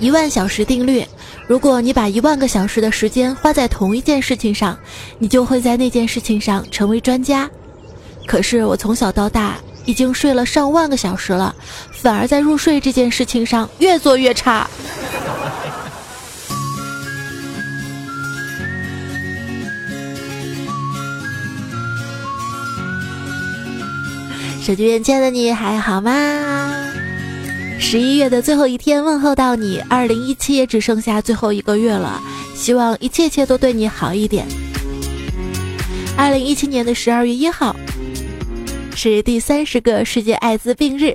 一万小时定律：如果你把一万个小时的时间花在同一件事情上，你就会在那件事情上成为专家。可是我从小到大已经睡了上万个小时了，反而在入睡这件事情上越做越差。手机边亲爱的你还好吗？十一月的最后一天，问候到你。二零一七也只剩下最后一个月了，希望一切切都对你好一点。二零一七年的十二月一号是第三十个世界艾滋病日，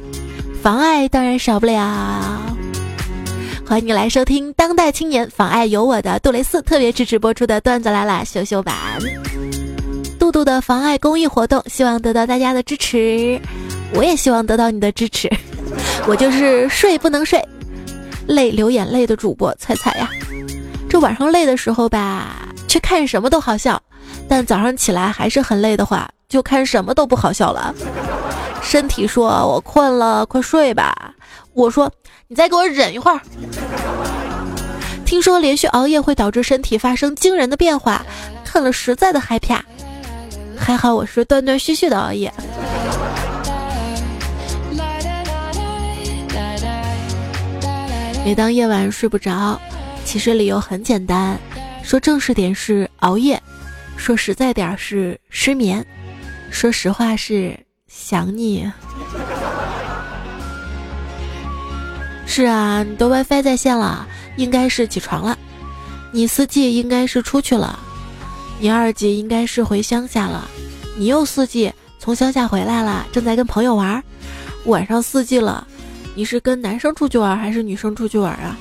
防艾当然少不了。欢迎你来收听《当代青年防艾有我》的杜蕾斯特别支持播出的段子来了秀秀版。杜杜的防艾公益活动，希望得到大家的支持，我也希望得到你的支持。我就是睡不能睡，泪流眼泪的主播彩彩呀。这晚上累的时候吧，却看什么都好笑；但早上起来还是很累的话，就看什么都不好笑了。身体说我困了，快睡吧。我说你再给我忍一会儿。听说连续熬夜会导致身体发生惊人的变化，看了实在的害怕。还好我是断断续续的熬夜。每当夜晚睡不着，其实理由很简单，说正式点是熬夜，说实在点是失眠，说实话是想你。是啊，你的 WiFi 在线了，应该是起床了；你四 G 应该是出去了。你二级应该是回乡下了，你又四季从乡下回来了，正在跟朋友玩。晚上四季了，你是跟男生出去玩还是女生出去玩啊？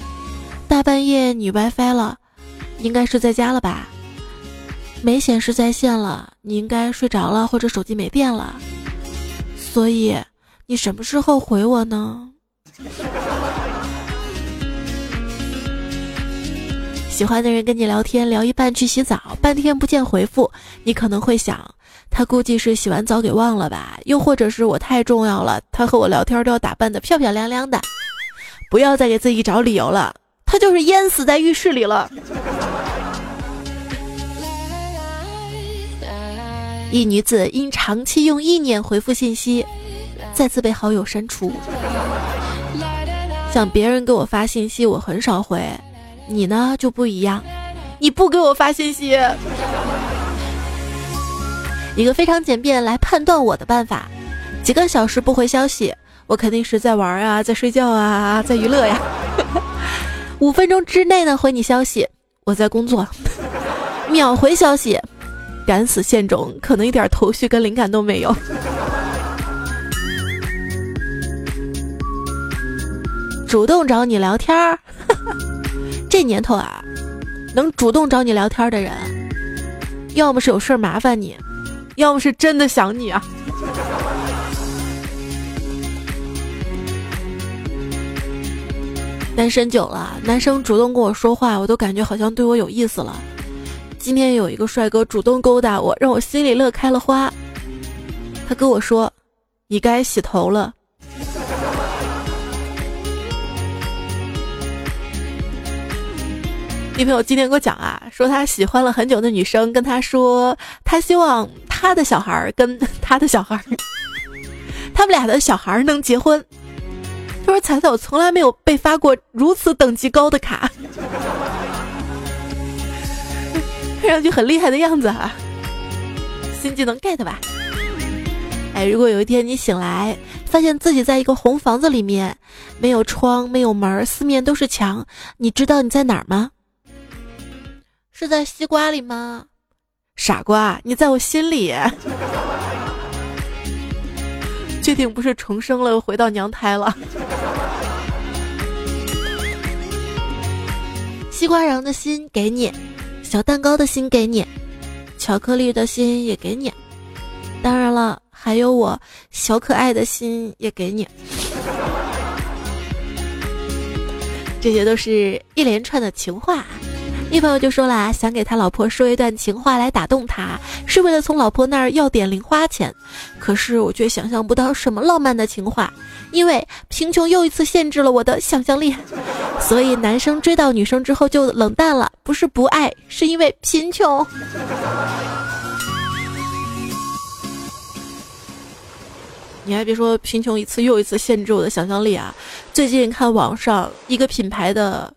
大半夜你 WiFi 了，应该是在家了吧？没显示在线了，你应该睡着了或者手机没电了。所以你什么时候回我呢？喜欢的人跟你聊天，聊一半去洗澡，半天不见回复，你可能会想，他估计是洗完澡给忘了吧？又或者是我太重要了，他和我聊天都要打扮的漂漂亮亮的。不要再给自己找理由了，他就是淹死在浴室里了。一女子因长期用意念回复信息，再次被好友删除。像别人给我发信息，我很少回。你呢就不一样，你不给我发信息。一个非常简便来判断我的办法：几个小时不回消息，我肯定是在玩啊，在睡觉啊，在娱乐呀。五分钟之内呢回你消息，我在工作。秒回消息，敢死线种，可能一点头绪跟灵感都没有。主动找你聊天儿。这年头啊，能主动找你聊天的人，要么是有事儿麻烦你，要么是真的想你啊。单身久了，男生主动跟我说话，我都感觉好像对我有意思了。今天有一个帅哥主动勾搭我，让我心里乐开了花。他跟我说：“你该洗头了。”女朋友今天给我讲啊，说他喜欢了很久的女生跟他说，他希望他的小孩儿跟他的小孩儿，他们俩的小孩儿能结婚。他说：“彩彩，我从来没有被发过如此等级高的卡，看上去很厉害的样子啊。”新技能 get 吧？哎，如果有一天你醒来，发现自己在一个红房子里面，没有窗，没有门，四面都是墙，你知道你在哪儿吗？是在西瓜里吗？傻瓜，你在我心里。确定不是重生了，又回到娘胎了。西瓜瓤的心给你，小蛋糕的心给你，巧克力的心也给你。当然了，还有我小可爱的心也给你。这些都是一连串的情话。一朋友就说了，想给他老婆说一段情话来打动他，是为了从老婆那儿要点零花钱。可是我却想象不到什么浪漫的情话，因为贫穷又一次限制了我的想象力。所以男生追到女生之后就冷淡了，不是不爱，是因为贫穷。你还别说，贫穷一次又一次限制我的想象力啊！最近看网上一个品牌的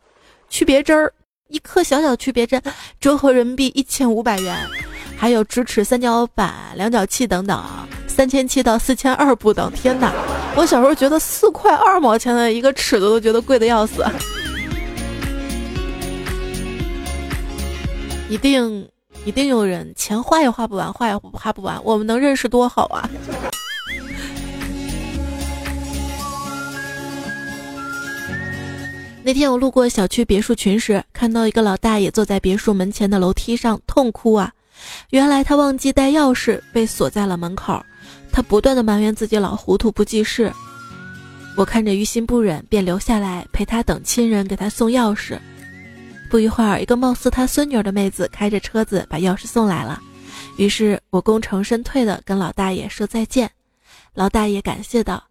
区别针儿。一颗小小区别针，折合人民币一千五百元，还有直尺、三角板、量角器等等，三千七到四千二不等。天哪！我小时候觉得四块二毛钱的一个尺子都觉得贵的要死。一定一定有人钱花也花不完，花也花不完。我们能认识多好啊！那天我路过小区别墅群时，看到一个老大爷坐在别墅门前的楼梯上痛哭啊！原来他忘记带钥匙，被锁在了门口。他不断的埋怨自己老糊涂不记事。我看着于心不忍，便留下来陪他等亲人给他送钥匙。不一会儿，一个貌似他孙女的妹子开着车子把钥匙送来了。于是我功成身退的跟老大爷说再见。老大爷感谢道：“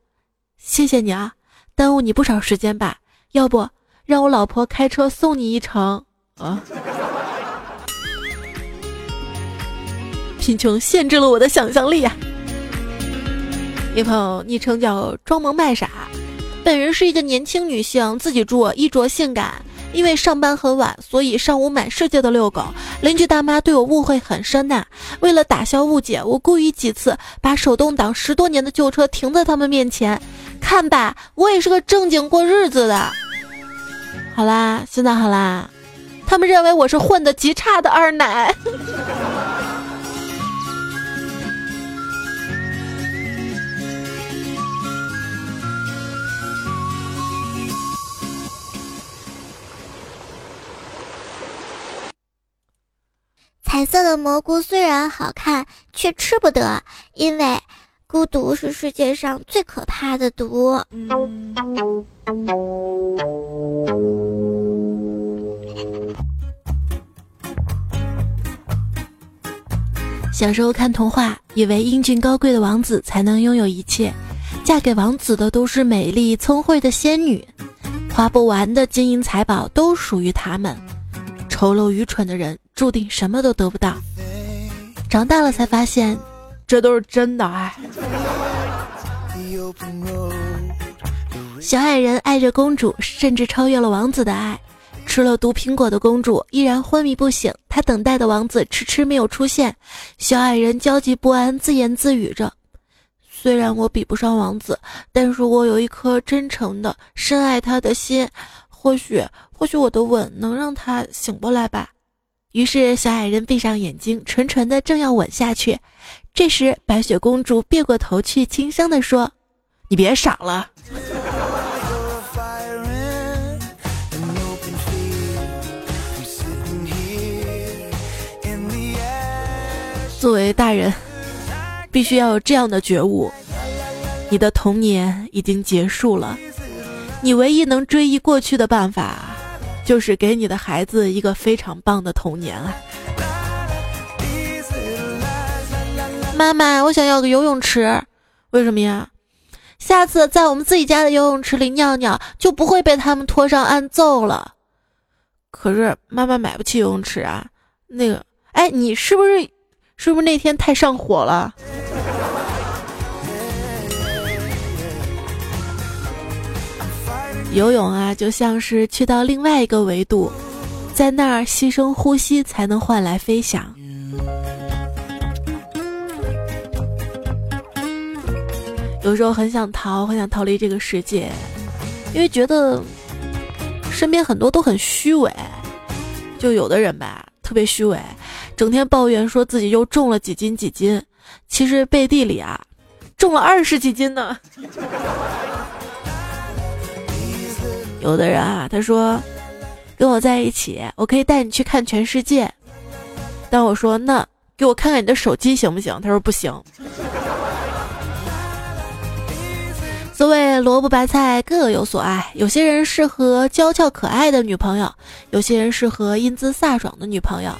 谢谢你啊，耽误你不少时间吧？要不？”让我老婆开车送你一程啊！贫穷限制了我的想象力啊！一朋友昵称叫装萌卖傻，本人是一个年轻女性，自己住，衣着性感。因为上班很晚，所以上午满世界的遛狗。邻居大妈对我误会很深呐。为了打消误解，我故意几次把手动挡十多年的旧车停在他们面前，看吧，我也是个正经过日子的。好啦，现在好啦，他们认为我是混的极差的二奶。彩色的蘑菇虽然好看，却吃不得，因为孤独是世界上最可怕的毒。小时候看童话，以为英俊高贵的王子才能拥有一切，嫁给王子的都是美丽聪慧的仙女，花不完的金银财宝都属于他们。丑陋愚蠢的人注定什么都得不到。长大了才发现，这都是真的爱。小矮人爱着公主，甚至超越了王子的爱。吃了毒苹果的公主依然昏迷不醒，她等待的王子迟迟没有出现。小矮人焦急不安，自言自语着：“虽然我比不上王子，但是我有一颗真诚的、深爱他的心。或许，或许我的吻能让他醒过来吧。”于是，小矮人闭上眼睛，纯纯的正要吻下去。这时，白雪公主别过头去，轻声地说：“你别傻了。”作为大人，必须要有这样的觉悟：你的童年已经结束了，你唯一能追忆过去的办法，就是给你的孩子一个非常棒的童年啊！妈妈，我想要个游泳池，为什么呀？下次在我们自己家的游泳池里尿尿，就不会被他们拖上岸揍了。可是妈妈买不起游泳池啊，那个，哎，你是不是？是不是那天太上火了？游泳啊，就像是去到另外一个维度，在那儿牺牲呼吸才能换来飞翔。有时候很想逃，很想逃离这个世界，因为觉得身边很多都很虚伪。就有的人吧，特别虚伪。整天抱怨说自己又重了几斤几斤，其实背地里啊，重了二十几斤呢。有的人啊，他说跟我在一起，我可以带你去看全世界。但我说那给我看看你的手机行不行？他说不行。所谓萝卜白菜各有所爱，有些人适合娇俏可爱的女朋友，有些人适合英姿飒爽的女朋友，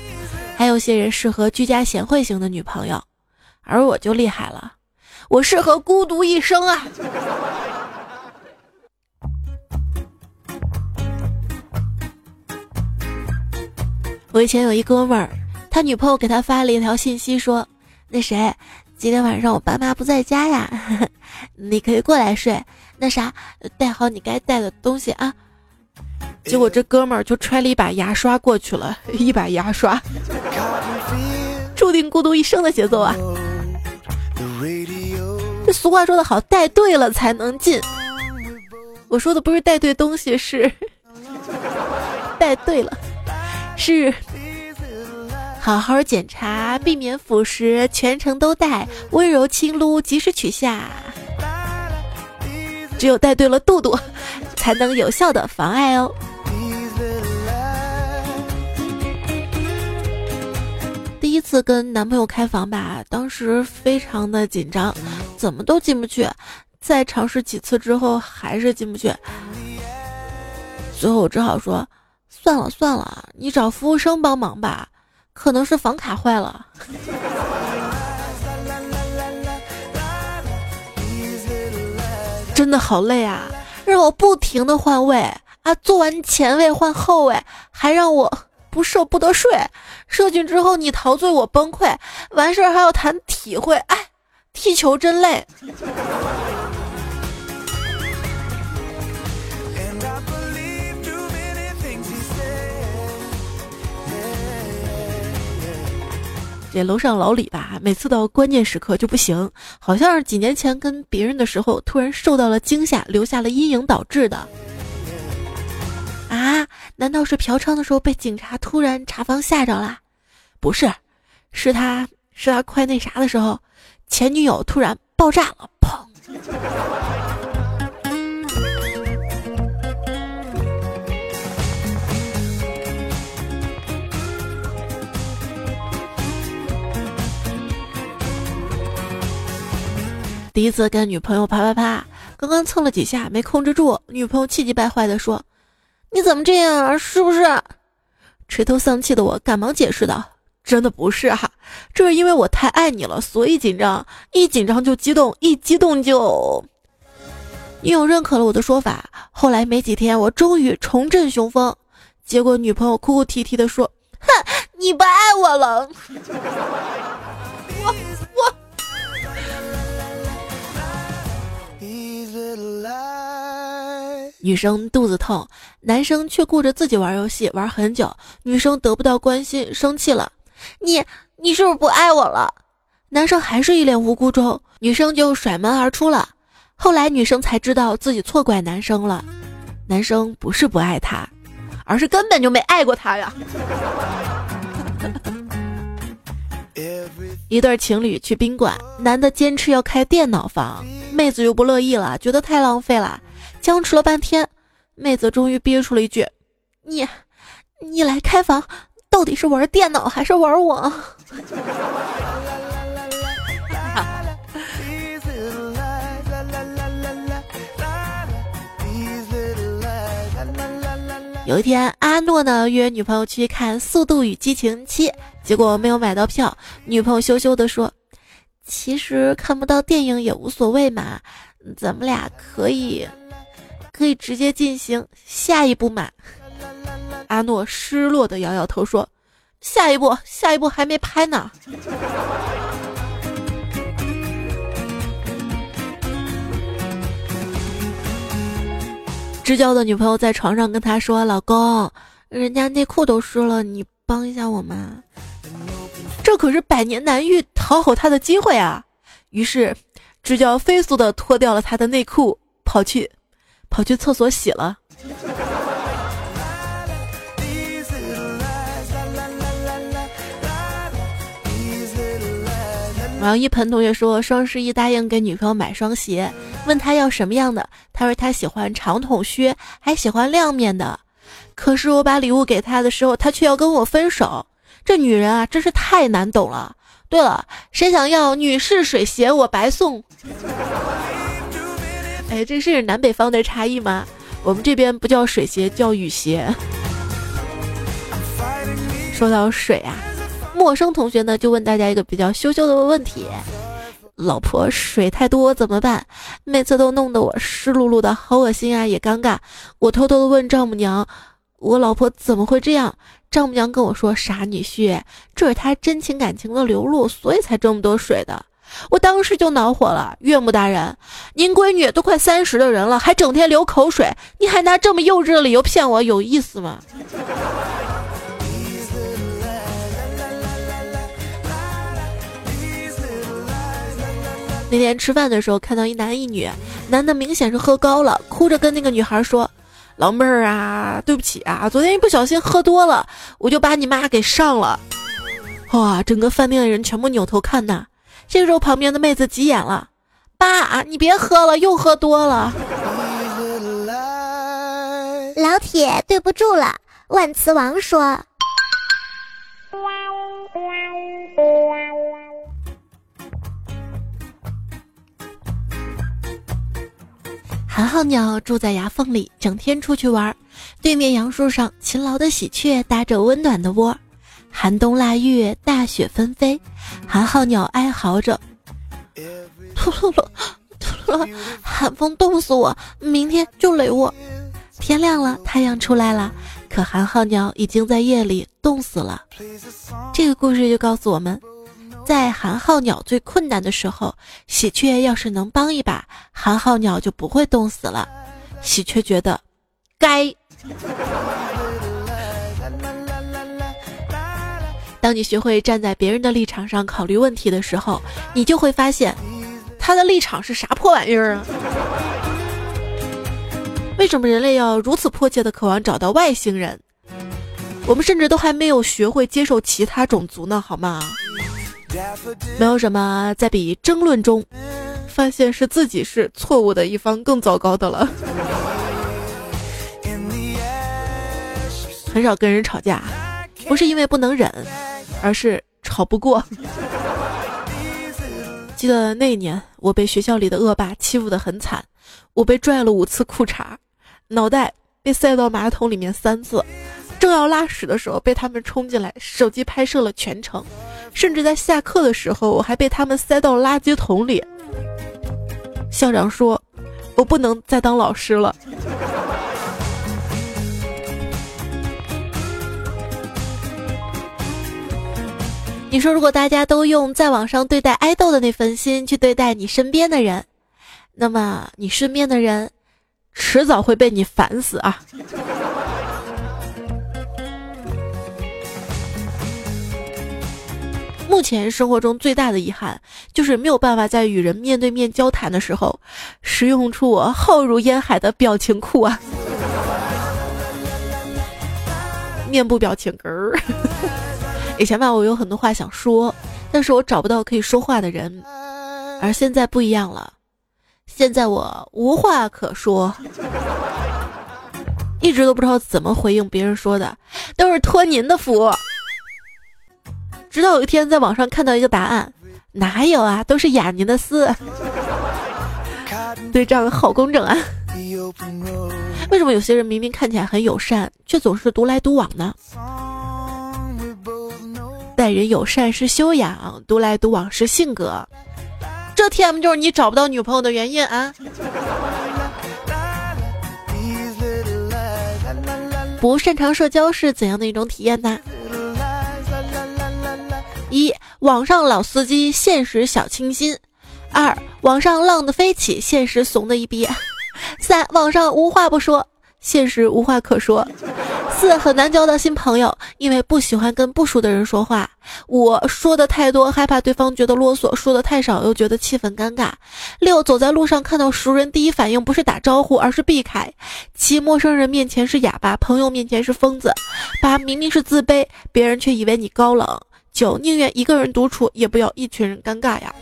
还有些人适合居家贤惠型的女朋友，而我就厉害了，我适合孤独一生啊！我以前有一哥们儿，他女朋友给他发了一条信息，说：“那谁，今天晚上我爸妈不在家呀，你可以过来睡。那啥，带好你该带的东西啊。”结果这哥们儿就揣了一把牙刷过去了，一把牙刷，注定孤独一生的节奏啊！这俗话说得好，带对了才能进。我说的不是带对东西，是带对了。是，好好检查，避免腐蚀，全程都带，温柔轻撸，及时取下。只有带对了度度，才能有效的防爱哦。第一次跟男朋友开房吧，当时非常的紧张，怎么都进不去。再尝试几次之后，还是进不去。最后我只好说。算了算了，你找服务生帮忙吧，可能是房卡坏了。真的好累啊，让我不停的换位啊，做完前位换后位，还让我不射不得睡。射进之后你陶醉我崩溃，完事儿还要谈体会，哎，踢球真累。这楼上老李吧，每次到关键时刻就不行，好像是几年前跟别人的时候突然受到了惊吓，留下了阴影导致的。啊？难道是嫖娼的时候被警察突然查房吓着了？不是，是他是他快那啥的时候，前女友突然爆炸了，砰！第一次跟女朋友啪啪啪，刚刚蹭了几下没控制住，女朋友气急败坏的说：“你怎么这样啊？是不是？”垂头丧气的我赶忙解释道：“真的不是哈，这是因为我太爱你了，所以紧张，一紧张就激动，一激动就……”女友认可了我的说法。后来没几天，我终于重振雄风，结果女朋友哭哭啼啼的说：“哼，你不爱我了。” 女生肚子痛，男生却顾着自己玩游戏玩很久，女生得不到关心，生气了。你你是不是不爱我了？男生还是一脸无辜中，女生就甩门而出了。后来女生才知道自己错怪男生了，男生不是不爱她，而是根本就没爱过她呀。一对情侣去宾馆，男的坚持要开电脑房，妹子又不乐意了，觉得太浪费了。僵持了半天，妹子终于憋出了一句：“你，你来开房，到底是玩电脑还是玩我？”有一天，阿诺呢约女朋友去看《速度与激情七》，结果没有买到票。女朋友羞羞的说：“其实看不到电影也无所谓嘛，咱们俩可以。”可以直接进行下一步嘛？阿诺失落的摇摇头说：“下一步，下一步还没拍呢。”支教的女朋友在床上跟他说：“老公，人家内裤都湿了，你帮一下我嘛？”这可是百年难遇讨好他的机会啊！于是，支教飞速的脱掉了他的内裤，跑去。跑去厕所洗了。王一盆同学说，双十一答应给女朋友买双鞋，问他要什么样的，他说他喜欢长筒靴，还喜欢亮面的。可是我把礼物给他的时候，他却要跟我分手。这女人啊，真是太难懂了。对了，谁想要女士水鞋，我白送。哎，这是南北方的差异吗？我们这边不叫水鞋，叫雨鞋。说到水啊，陌生同学呢就问大家一个比较羞羞的问题：老婆水太多怎么办？每次都弄得我湿漉漉的，好恶心啊，也尴尬。我偷偷的问丈母娘：“我老婆怎么会这样？”丈母娘跟我说：“傻女婿，这是她真情感情的流露，所以才这么多水的。”我当时就恼火了，岳母大人，您闺女都快三十的人了，还整天流口水，你还拿这么幼稚的理由骗我，有意思吗？那天吃饭的时候，看到一男一女，男的明显是喝高了，哭着跟那个女孩说：“老妹儿啊，对不起啊，昨天一不小心喝多了，我就把你妈给上了。”哇，整个饭店的人全部扭头看呐。这时候，旁边的妹子急眼了：“爸，你别喝了，又喝多了。”老铁，对不住了。万磁王说：“寒号鸟住在牙缝里，整天出去玩。对面杨树上，勤劳的喜鹊搭着温暖的窝。寒冬腊月，大雪纷飞，寒号鸟哀嚎着：“ 突噜噜，突噜，寒风冻死我，明天就垒窝。”天亮了，太阳出来了，可寒号鸟已经在夜里冻死了。这个故事就告诉我们，在寒号鸟最困难的时候，喜鹊要是能帮一把，寒号鸟就不会冻死了。喜鹊觉得，该。当你学会站在别人的立场上考虑问题的时候，你就会发现，他的立场是啥破玩意儿啊？为什么人类要如此迫切的渴望找到外星人？我们甚至都还没有学会接受其他种族呢，好吗？没有什么在比争论中发现是自己是错误的一方更糟糕的了。很少跟人吵架，不是因为不能忍。而是吵不过。记得那年，我被学校里的恶霸欺负得很惨，我被拽了五次裤衩，脑袋被塞到马桶里面三次，正要拉屎的时候被他们冲进来，手机拍摄了全程，甚至在下课的时候我还被他们塞到垃圾桶里。校长说：“我不能再当老师了。”你说，如果大家都用在网上对待爱豆的那份心去对待你身边的人，那么你身边的人，迟早会被你烦死啊！目前生活中最大的遗憾，就是没有办法在与人面对面交谈的时候，使用出我浩如烟海的表情库啊！面部表情根儿。以前吧，我有很多话想说，但是我找不到可以说话的人，而现在不一样了，现在我无话可说，一直都不知道怎么回应别人说的，都是托您的福。直到有一天在网上看到一个答案，哪有啊，都是雅尼的丝。对账好工整啊！为什么有些人明明看起来很友善，却总是独来独往呢？待人友善是修养，独来独往是性格。这 T M 就是你找不到女朋友的原因啊！不擅长社交是怎样的一种体验呢？一网上老司机，现实小清新；二网上浪的飞起，现实怂的一逼；三网上无话不说，现实无话可说。四很难交到新朋友，因为不喜欢跟不熟的人说话。五说的太多，害怕对方觉得啰嗦；说的太少，又觉得气氛尴尬。六走在路上看到熟人，第一反应不是打招呼，而是避开。七陌生人面前是哑巴，朋友面前是疯子。八明明是自卑，别人却以为你高冷。九宁愿一个人独处，也不要一群人尴尬呀。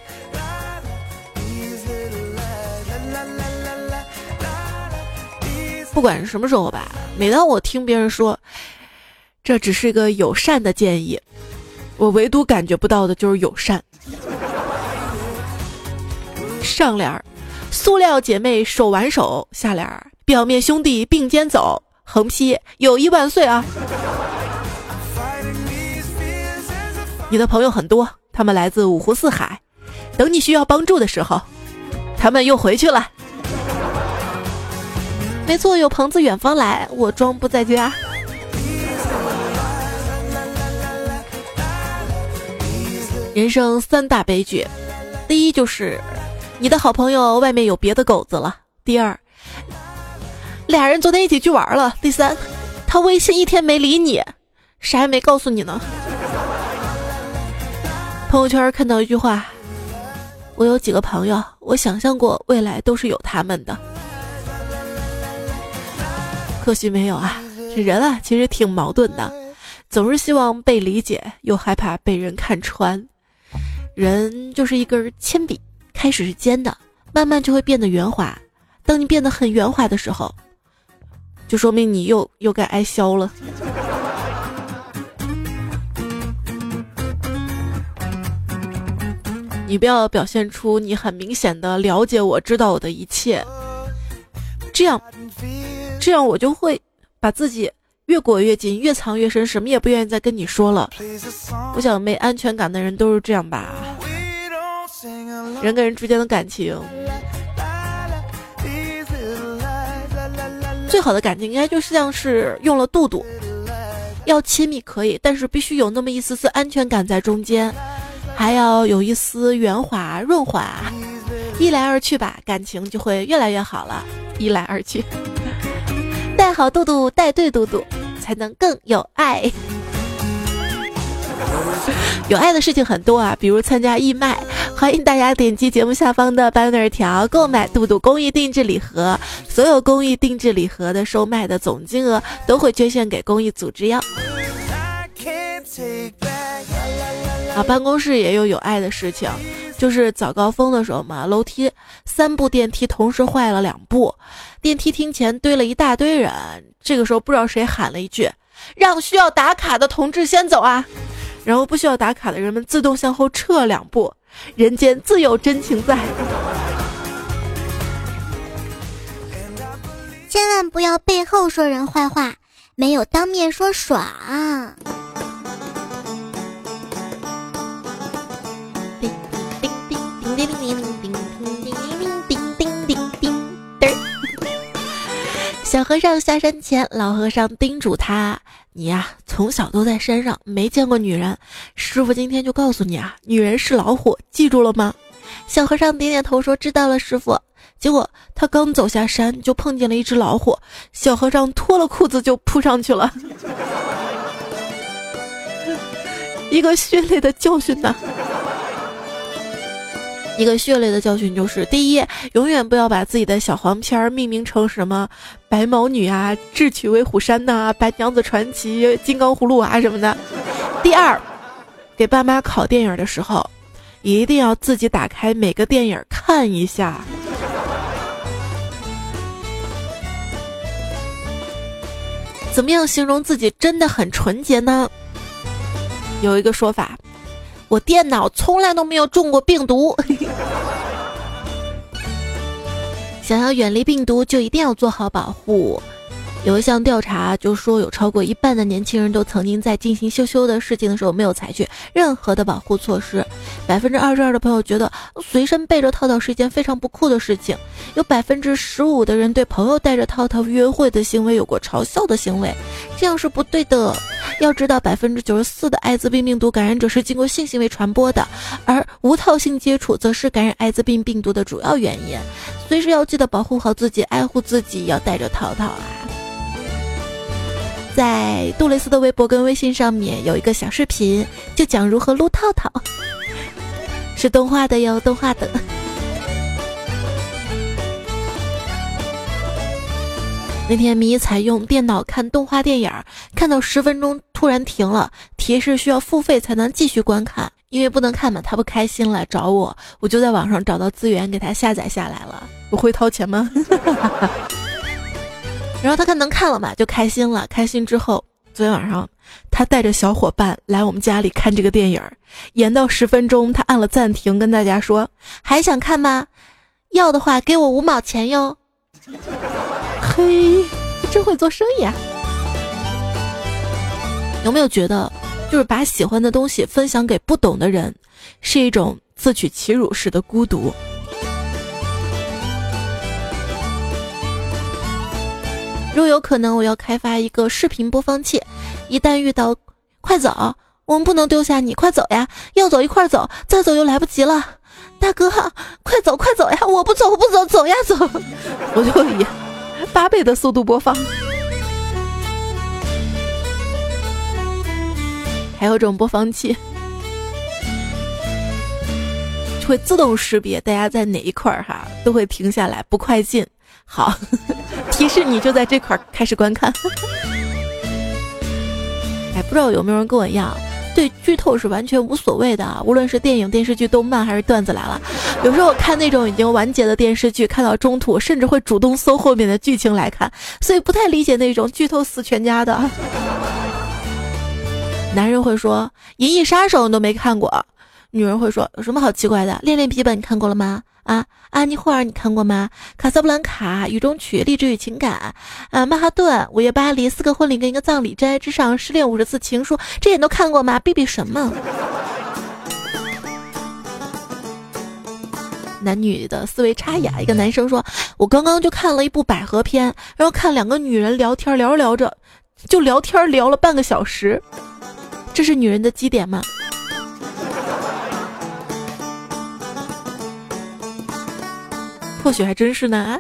不管是什么时候吧，每当我听别人说，这只是一个友善的建议，我唯独感觉不到的就是友善。上联儿，塑料姐妹手挽手，下联儿表面兄弟并肩走，横批友谊万岁啊！你的朋友很多，他们来自五湖四海，等你需要帮助的时候，他们又回去了。没错，有朋自远方来，我装不在家。人生三大悲剧，第一就是你的好朋友外面有别的狗子了；第二，俩人昨天一起去玩了；第三，他微信一天没理你，啥也没告诉你呢。朋友圈看到一句话：“我有几个朋友，我想象过未来都是有他们的。”可惜没有啊！这人啊，其实挺矛盾的，总是希望被理解，又害怕被人看穿。人就是一根铅笔，开始是尖的，慢慢就会变得圆滑。当你变得很圆滑的时候，就说明你又又该挨削了。你不要表现出你很明显的了解我知道我的一切，这样，这样我就会把自己越裹越紧，越藏越深，什么也不愿意再跟你说了。我想没安全感的人都是这样吧。人跟人之间的感情，最好的感情应该就是像是用了肚肚，要亲密可以，但是必须有那么一丝丝安全感在中间。还要有一丝圆滑润滑，一来二去吧，感情就会越来越好了。一来二去，带好肚肚，带对肚肚，才能更有爱。有爱的事情很多啊，比如参加义卖，欢迎大家点击节目下方的 banner 条购买肚肚公益定制礼盒，所有公益定制礼盒的售卖的总金额都会捐献给公益组织哟。啊，办公室也有有爱的事情，就是早高峰的时候嘛，楼梯三部电梯同时坏了两部，电梯厅前堆了一大堆人。这个时候不知道谁喊了一句：“让需要打卡的同志先走啊！”然后不需要打卡的人们自动向后撤两步。人间自有真情在，千万不要背后说人坏话，没有当面说爽。叮叮叮叮叮叮叮叮叮叮叮叮。小和尚下山前，老和尚叮嘱他：“你呀，从小都在山上，没见过女人。师傅今天就告诉你啊，女人是老虎，记住了吗？”小和尚点点头说：“知道了，师傅。”结果他刚走下山，就碰见了一只老虎。小和尚脱了裤子就扑上去了，一个血泪的教训呐。一个血泪的教训就是：第一，永远不要把自己的小黄片儿命名成什么“白毛女”啊、“智取威虎山”呐、“白娘子传奇”、“金刚葫芦娃”什么的；第二，给爸妈考电影的时候，一定要自己打开每个电影看一下。怎么样形容自己真的很纯洁呢？有一个说法。我电脑从来都没有中过病毒。想要远离病毒，就一定要做好保护。有一项调查就说，有超过一半的年轻人都曾经在进行羞羞的事情的时候没有采取任何的保护措施。百分之二十二的朋友觉得随身背着套套是一件非常不酷的事情。有百分之十五的人对朋友带着套套约会的行为有过嘲笑的行为，这样是不对的。要知道，百分之九十四的艾滋病病毒感染者是经过性行为传播的，而无套性接触则是感染艾滋病病毒的主要原因。随时要记得保护好自己，爱护自己，要带着套套啊。在杜蕾斯的微博跟微信上面有一个小视频，就讲如何撸套套，是动画的哟，动画的。那天迷彩用电脑看动画电影，看到十分钟突然停了，提示需要付费才能继续观看，因为不能看嘛，他不开心了，找我，我就在网上找到资源给他下载下来了。我会掏钱吗？然后他看能看了嘛，就开心了。开心之后，昨天晚上他带着小伙伴来我们家里看这个电影，演到十分钟，他按了暂停，跟大家说：“还想看吗？要的话给我五毛钱哟。嘿，真会做生意啊！有没有觉得，就是把喜欢的东西分享给不懂的人，是一种自取其辱式的孤独？若有可能，我要开发一个视频播放器，一旦遇到，快走，我们不能丢下你，快走呀！要走一块走，再走又来不及了。大哥，快走快走呀！我不走我不走，走呀走，我就以八倍的速度播放。还有这种播放器，会自动识别大家在哪一块儿哈，都会停下来不快进。好，提示你就在这块开始观看。哎，不知道有没有人跟我一样，对剧透是完全无所谓的，无论是电影、电视剧、动漫还是段子来了。有时候我看那种已经完结的电视剧，看到中途甚至会主动搜后面的剧情来看，所以不太理解那种剧透死全家的。男人会说《银翼杀手》你都没看过，女人会说有什么好奇怪的？《恋恋笔记本》你看过了吗？啊，安妮霍尔你看过吗？卡萨布兰卡、雨中曲、励志与情感，啊，曼哈顿、午夜巴黎、四个婚礼跟一个葬礼、真爱之上、失恋五十次情书，这些都看过吗？比比什么？男女的思维差异啊！一个男生说：“我刚刚就看了一部百合片，然后看两个女人聊天，聊着聊着就聊天聊了半个小时，这是女人的基点吗？”或许还真是呢。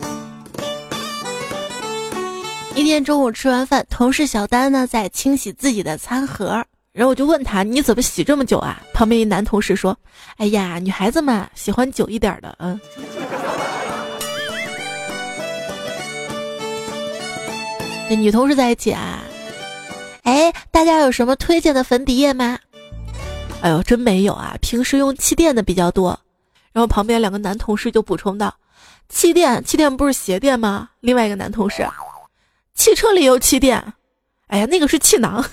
一天中午吃完饭，同事小丹呢在清洗自己的餐盒，然后我就问他：“你怎么洗这么久啊？”旁边一男同事说：“哎呀，女孩子嘛，喜欢久一点的。”嗯。那女同事在一起啊？哎，大家有什么推荐的粉底液吗？哎呦，真没有啊，平时用气垫的比较多。然后旁边两个男同事就补充道。气垫，气垫不是鞋垫吗？另外一个男同事，汽车里有气垫，哎呀，那个是气囊。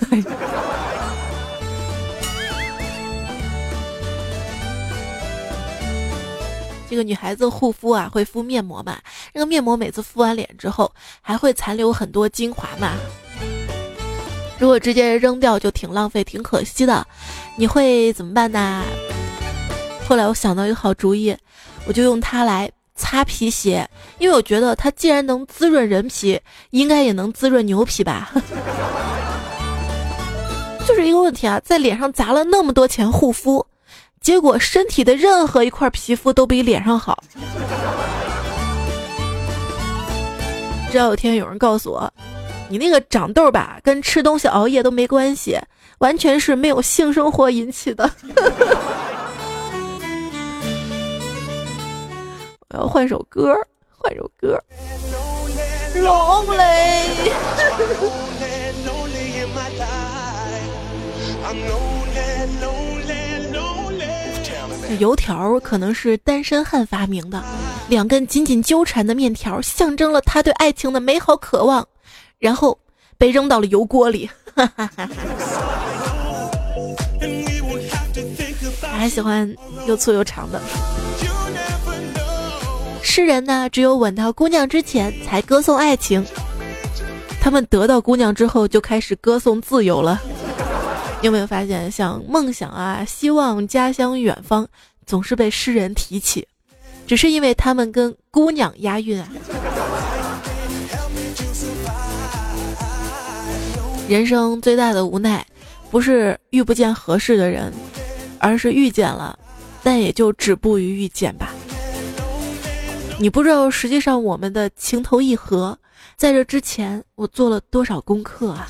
这个女孩子护肤啊，会敷面膜嘛？这个面膜每次敷完脸之后，还会残留很多精华嘛？如果直接扔掉，就挺浪费，挺可惜的。你会怎么办呢？后来我想到一个好主意，我就用它来。擦皮鞋，因为我觉得它既然能滋润人皮，应该也能滋润牛皮吧。就是一个问题啊，在脸上砸了那么多钱护肤，结果身体的任何一块皮肤都比脸上好。直到有天有人告诉我，你那个长痘吧，跟吃东西熬夜都没关系，完全是没有性生活引起的。我要换首歌，换首歌。Lonely。油条可能是单身汉发明的，两根紧紧纠缠的面条象征了他对爱情的美好渴望，然后被扔到了油锅里。还喜欢又粗又长的。诗人呢，只有吻到姑娘之前才歌颂爱情，他们得到姑娘之后就开始歌颂自由了。你有没有发现，像梦想啊、希望、家乡、远方，总是被诗人提起，只是因为他们跟姑娘押韵啊。人生最大的无奈，不是遇不见合适的人，而是遇见了，但也就止步于遇见吧。你不知道，实际上我们的情投意合，在这之前我做了多少功课啊！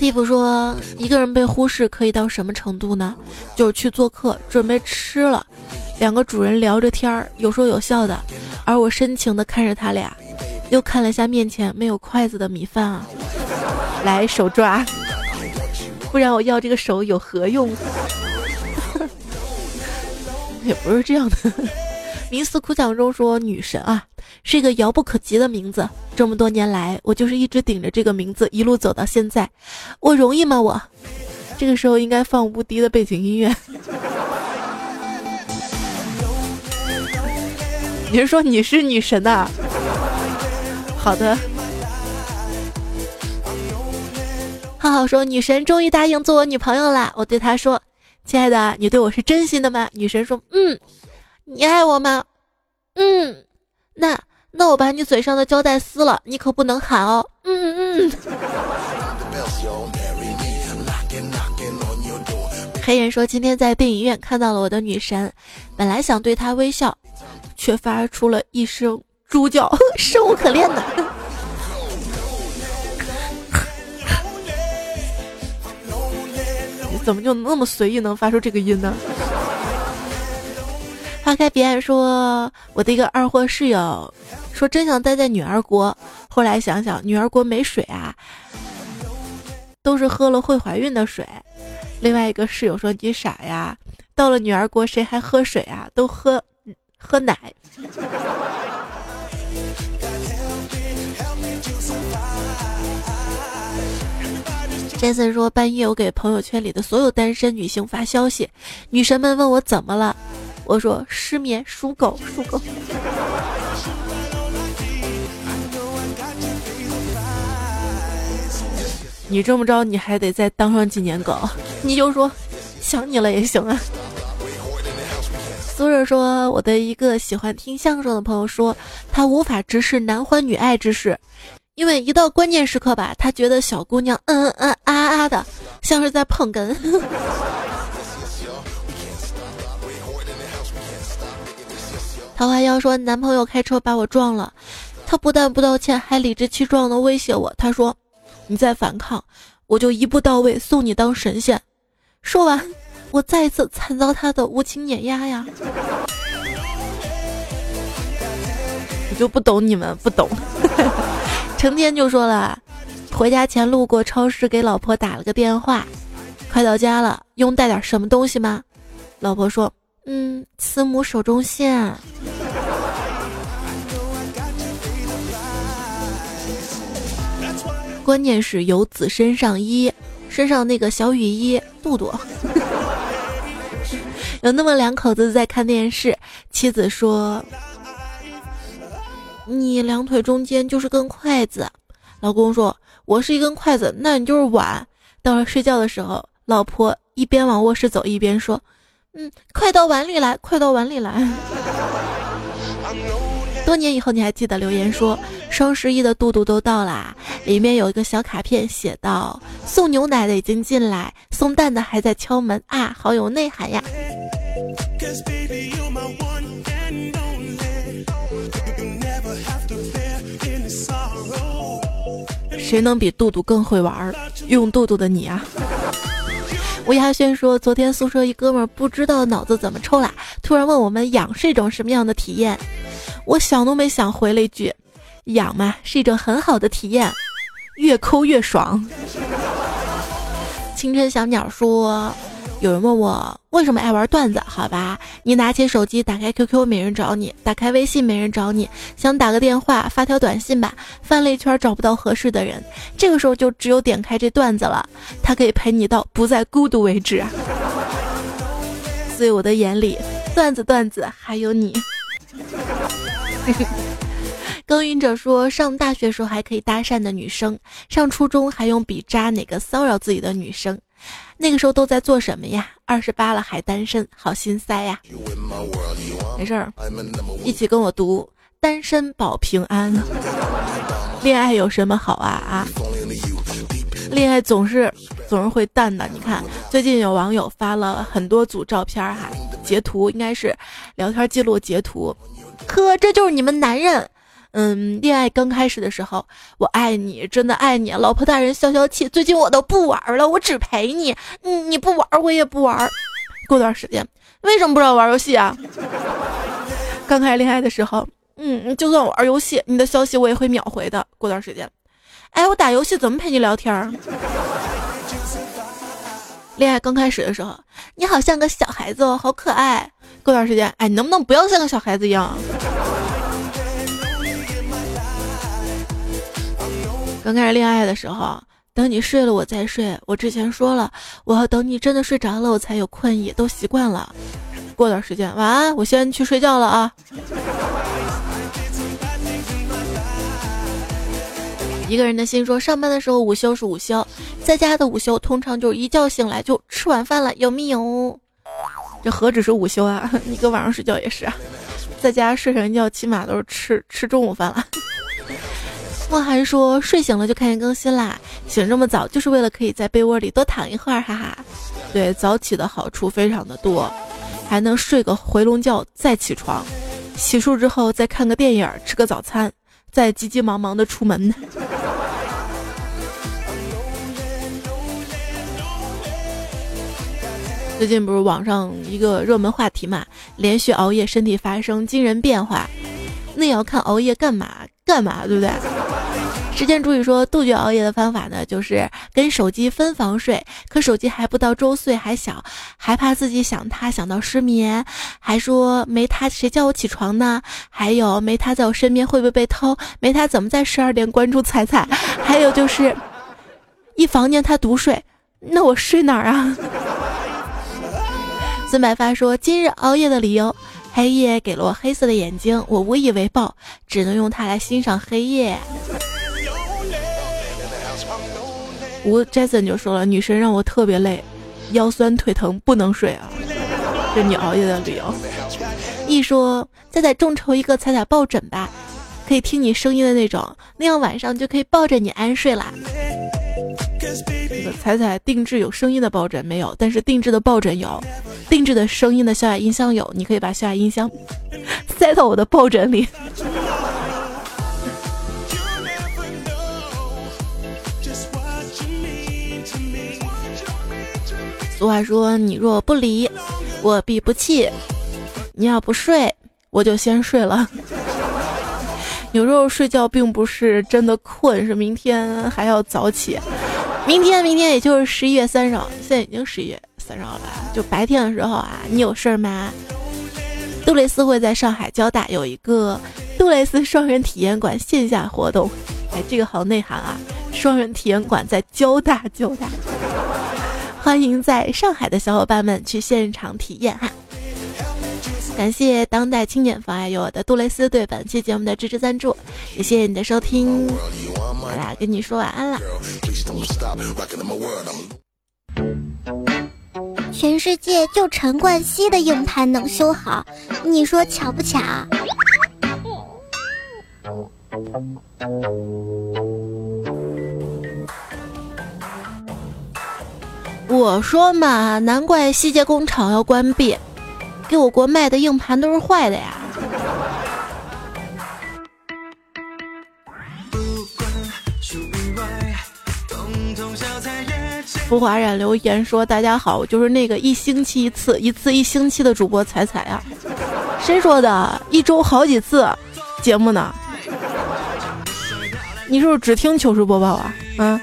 地府说，一个人被忽视可以到什么程度呢？就是去做客，准备吃了，两个主人聊着天儿，有说有笑的，而我深情的看着他俩，又看了一下面前没有筷子的米饭啊，来手抓，不然我要这个手有何用？也不是这样的。冥思苦想中说女神啊是一个遥不可及的名字。这么多年来我就是一直顶着这个名字一路走到现在。我容易吗？我？这个时候应该放无敌的背景音乐。你是说你是女神呐？好的。浩浩说女神终于答应做我女朋友啦我对她说亲爱的，你对我是真心的吗？”女神说：“嗯。”你爱我吗？嗯。那那我把你嘴上的胶带撕了，你可不能喊哦。嗯嗯。黑人说：“今天在电影院看到了我的女神，本来想对她微笑，却发出了一声猪叫，生无可恋的。”怎么就那么随意能发出这个音呢？花开彼岸说：“我的一个二货室友说，真想待在女儿国，后来想想女儿国没水啊，都是喝了会怀孕的水。”另外一个室友说：“你傻呀，到了女儿国谁还喝水啊？都喝喝奶。”杰森说：“半夜我给朋友圈里的所有单身女性发消息，女神们问我怎么了，我说失眠，属狗，属狗。”你这么着，你还得再当上几年狗？你就说想你了也行啊。苏热说：“我的一个喜欢听相声的朋友说，他无法直视男欢女爱之事，因为一到关键时刻吧，他觉得小姑娘嗯嗯嗯啊啊的，像是在捧哏。”桃花妖说：“男朋友开车把我撞了，他不但不道歉，还理直气壮的威胁我。他说。”你再反抗，我就一步到位送你当神仙。说完，我再一次惨遭他的无情碾压呀！我就不懂你们不懂。成天就说了，回家前路过超市，给老婆打了个电话，快到家了，用带点什么东西吗？老婆说，嗯，慈母手中线。关键是有子身上衣，身上那个小雨衣，肚肚。有那么两口子在看电视，妻子说：“你两腿中间就是根筷子。”老公说：“我是一根筷子，那你就是碗。”到了睡觉的时候，老婆一边往卧室走，一边说：“嗯，快到碗里来，快到碗里来。”多年以后，你还记得留言说双十一的肚肚都到啦，里面有一个小卡片，写道：“送牛奶的已经进来，送蛋的还在敲门啊，好有内涵呀！”谁能比肚肚更会玩用肚肚的你啊！吴亚轩说：“昨天宿舍一哥们不知道脑子怎么抽了，突然问我们痒是一种什么样的体验。”我想都没想，回了一句：“痒嘛，是一种很好的体验，越抠越爽。”清晨小鸟说：“有人问我为什么爱玩段子？好吧，你拿起手机，打开 QQ，没人找你；打开微信，没人找你。想打个电话，发条短信吧，翻了一圈找不到合适的人，这个时候就只有点开这段子了，它可以陪你到不再孤独为止。所以我的眼里，段子段子还有你。”耕耘者说，上大学时候还可以搭讪的女生，上初中还用笔扎哪个骚扰自己的女生，那个时候都在做什么呀？二十八了还单身，好心塞呀！没事儿，一起跟我读《单身保平安》。恋爱有什么好啊啊？恋爱总是总是会淡的。你看，最近有网友发了很多组照片哈，截图应该是聊天记录截图。呵，这就是你们男人，嗯，恋爱刚开始的时候，我爱你，真的爱你，老婆大人消消气。最近我都不玩了，我只陪你，你，你不玩我也不玩。过段时间，为什么不让我玩游戏啊？刚开始恋爱的时候，嗯，就算我玩游戏，你的消息我也会秒回的。过段时间，哎，我打游戏怎么陪你聊天？恋爱刚开始的时候，你好像个小孩子哦，好可爱。过段时间，哎，你能不能不要像个小孩子一样？刚开始恋爱的时候，等你睡了我再睡。我之前说了，我要等你真的睡着了我才有困意，都习惯了。过段时间，晚安，我先去睡觉了啊。一个人的心说，上班的时候午休是午休，在家的午休通常就是一觉醒来就吃晚饭了，有没有？这何止是午休啊，你搁晚上睡觉也是啊，在家睡上一觉，起码都是吃吃中午饭了。莫寒说，睡醒了就看见更新啦，醒这么早就是为了可以在被窝里多躺一会儿，哈哈。对，早起的好处非常的多，还能睡个回笼觉再起床，洗漱之后再看个电影，吃个早餐，再急急忙忙的出门。最近不是网上一个热门话题嘛？连续熬夜身体发生惊人变化，那要看熬夜干嘛干嘛，对不对？时间主语说杜绝熬夜的方法呢，就是跟手机分房睡。可手机还不到周岁，还小，还怕自己想他想到失眠，还说没他谁叫我起床呢？还有没他在我身边会不会被偷？没他怎么在十二点关注彩彩？还有就是一房间他独睡，那我睡哪儿啊？孙白发说今日熬夜的理由，黑夜给了我黑色的眼睛，我无以为报，只能用它来欣赏黑夜。吴 Jason 就说了，女神让我特别累，腰酸腿疼不能睡啊，这你熬夜的理由。一说再再众筹一个彩彩抱枕吧，可以听你声音的那种，那样晚上就可以抱着你安睡啦。这个彩彩定制有声音的抱枕没有，但是定制的抱枕有，定制的声音的小雅音箱有，你可以把小雅音箱塞到我的抱枕里。俗话说：“你若不离，我必不弃；你要不睡，我就先睡了。”有时候睡觉并不是真的困，是明天还要早起。明天，明天也就是十一月三十号，现在已经十一月三十号了。就白天的时候啊，你有事儿吗？杜蕾斯会在上海交大有一个杜蕾斯双人体验馆线下活动。哎，这个好内涵啊！双人体验馆在交大，交大。欢迎在上海的小伙伴们去现场体验哈！感谢当代青年妨碍有我的杜蕾斯对本期节目的支持赞助，也谢谢你的收听，我俩跟你说晚安了。全世界就陈冠希的硬盘能修好，你说巧不巧？我说嘛，难怪西街工厂要关闭，给我国卖的硬盘都是坏的呀。浮华染留言说：“大家好，我就是那个一星期一次、一次一星期的主播彩彩啊。”谁说的？一周好几次节目呢？你是不是只听糗事播报啊？嗯。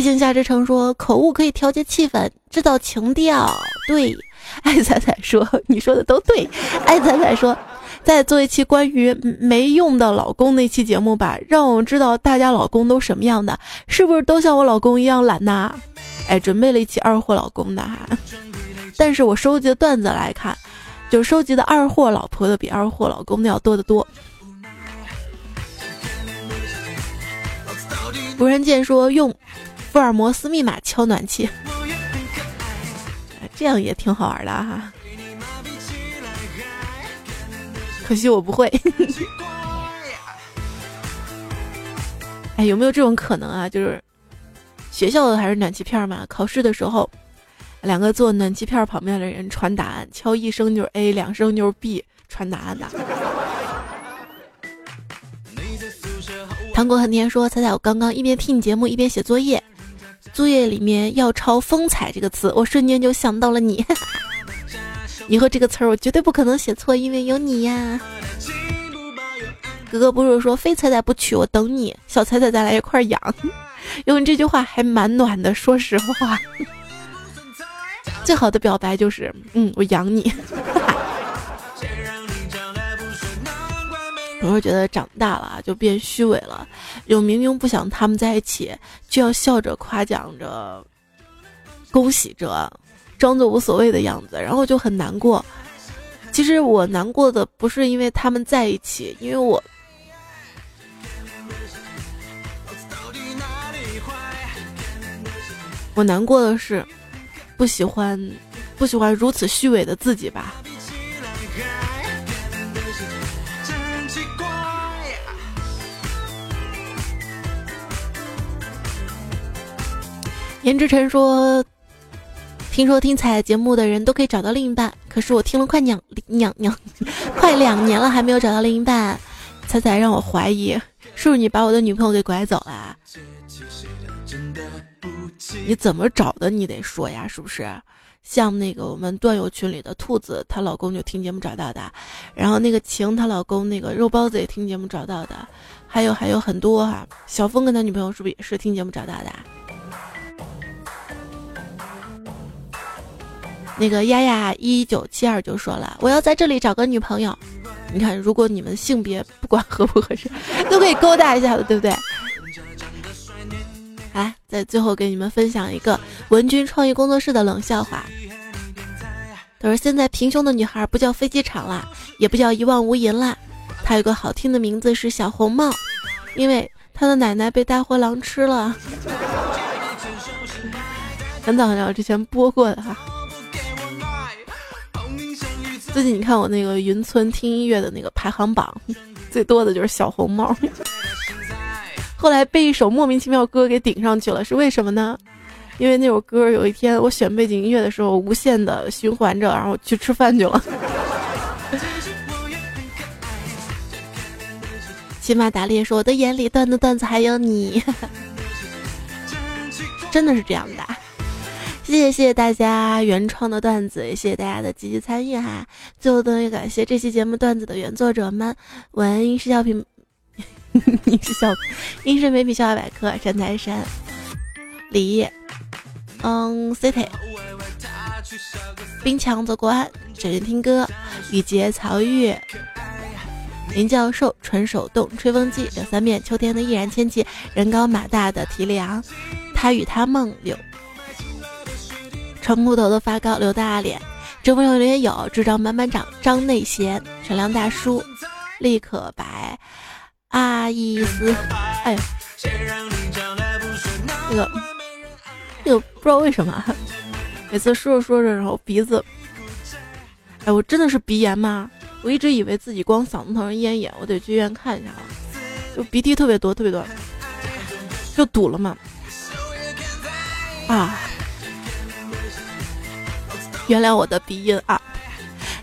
谢谢夏之城说口误可以调节气氛，制造情调。对，爱彩彩说你说的都对。爱彩彩说再做一期关于没用的老公那期节目吧，让我们知道大家老公都什么样的，是不是都像我老公一样懒呐？哎，准备了一期二货老公的哈，但是我收集的段子来看，就收集的二货老婆的比二货老公的要多得多。无人见说用。福尔摩斯密码敲暖气，这样也挺好玩的哈。可惜我不会。哎，有没有这种可能啊？就是学校的还是暖气片嘛？考试的时候，两个坐暖气片旁边的人传答案，敲一声就是 A，两声就是 B，传答案的。糖果很甜说：“彩彩，我刚刚一边听你节目一边写作业。”作业里面要抄“风采”这个词，我瞬间就想到了你。以后这个词儿我绝对不可能写错，因为有你呀。哥哥不是说非彩彩不娶，我等你，小彩彩咱俩一块养。用这句话还蛮暖的，说实话。最好的表白就是，嗯，我养你。有时候觉得长大了就变虚伪了，就明明不想他们在一起，就要笑着夸奖着，恭喜着，装作无所谓的样子，然后就很难过。其实我难过的不是因为他们在一起，因为我我难过的是不喜欢不喜欢如此虚伪的自己吧。颜志晨说：“听说听彩节目的人都可以找到另一半，可是我听了快两两两 快两年了，还没有找到另一半。彩彩让我怀疑，是不是你把我的女朋友给拐走了？你怎么找的？你得说呀，是不是？像那个我们段友群里的兔子，她老公就听节目找到的，然后那个晴她老公那个肉包子也听节目找到的，还有还有很多哈。小峰跟他女朋友是不是也是听节目找到的？”那个丫丫一九七二就说了，我要在这里找个女朋友。你看，如果你们性别不管合不合适，都可以勾搭一下的，对不对？来，在最后给你们分享一个文君创意工作室的冷笑话。他说：“现在平胸的女孩不叫飞机场啦，也不叫一望无垠啦，她有个好听的名字是小红帽，因为她的奶奶被大灰狼吃了。”很早很早之前播过的哈。最近你看我那个云村听音乐的那个排行榜，最多的就是小红帽。后来被一首莫名其妙歌给顶上去了，是为什么呢？因为那首歌有一天我选背景音乐的时候，无限的循环着，然后去吃饭去了。骑马打猎说：“我的眼里段子段子还有你。”真的是这样的。谢谢大家原创的段子，也谢谢大家的积极参与哈。最后呢，也感谢这期节目段子的原作者们：文英式笑品，英式笑，英式美品笑话百科，山财山，李，嗯，City，冰强则过安，只人听歌，雨洁曹玉，林教授，纯手动吹风机，两三面，秋天的易然天气，人高马大的提梁，他与他梦柳。长裤头的发糕，刘大脸，这朋友也有，智障满满长，张内贤，陈良大叔，立可白，阿伊斯，哎呦，那个，那个不知道为什么，每次说着说着，然后鼻子，哎，我真的是鼻炎吗？我一直以为自己光嗓子疼咽炎，我得去医院看一下了，就鼻涕特别多，特别多，就堵了嘛，啊。原谅我的鼻音啊！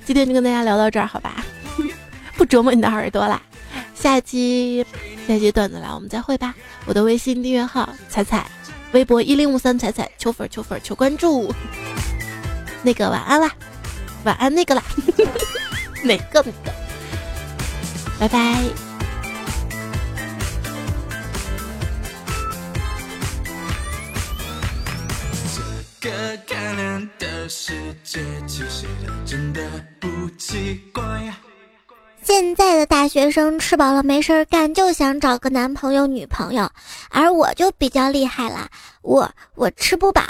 今天就跟大家聊到这儿，好吧？不折磨你的耳朵啦。下期下期段子来，我们再会吧。我的微信订阅号彩彩，微博一零五三彩彩，求粉求粉求关注。那个晚安啦，晚安那个啦，哪个哪个？拜拜。现在的大学生吃饱了没事干，就想找个男朋友女朋友，而我就比较厉害了，我我吃不饱。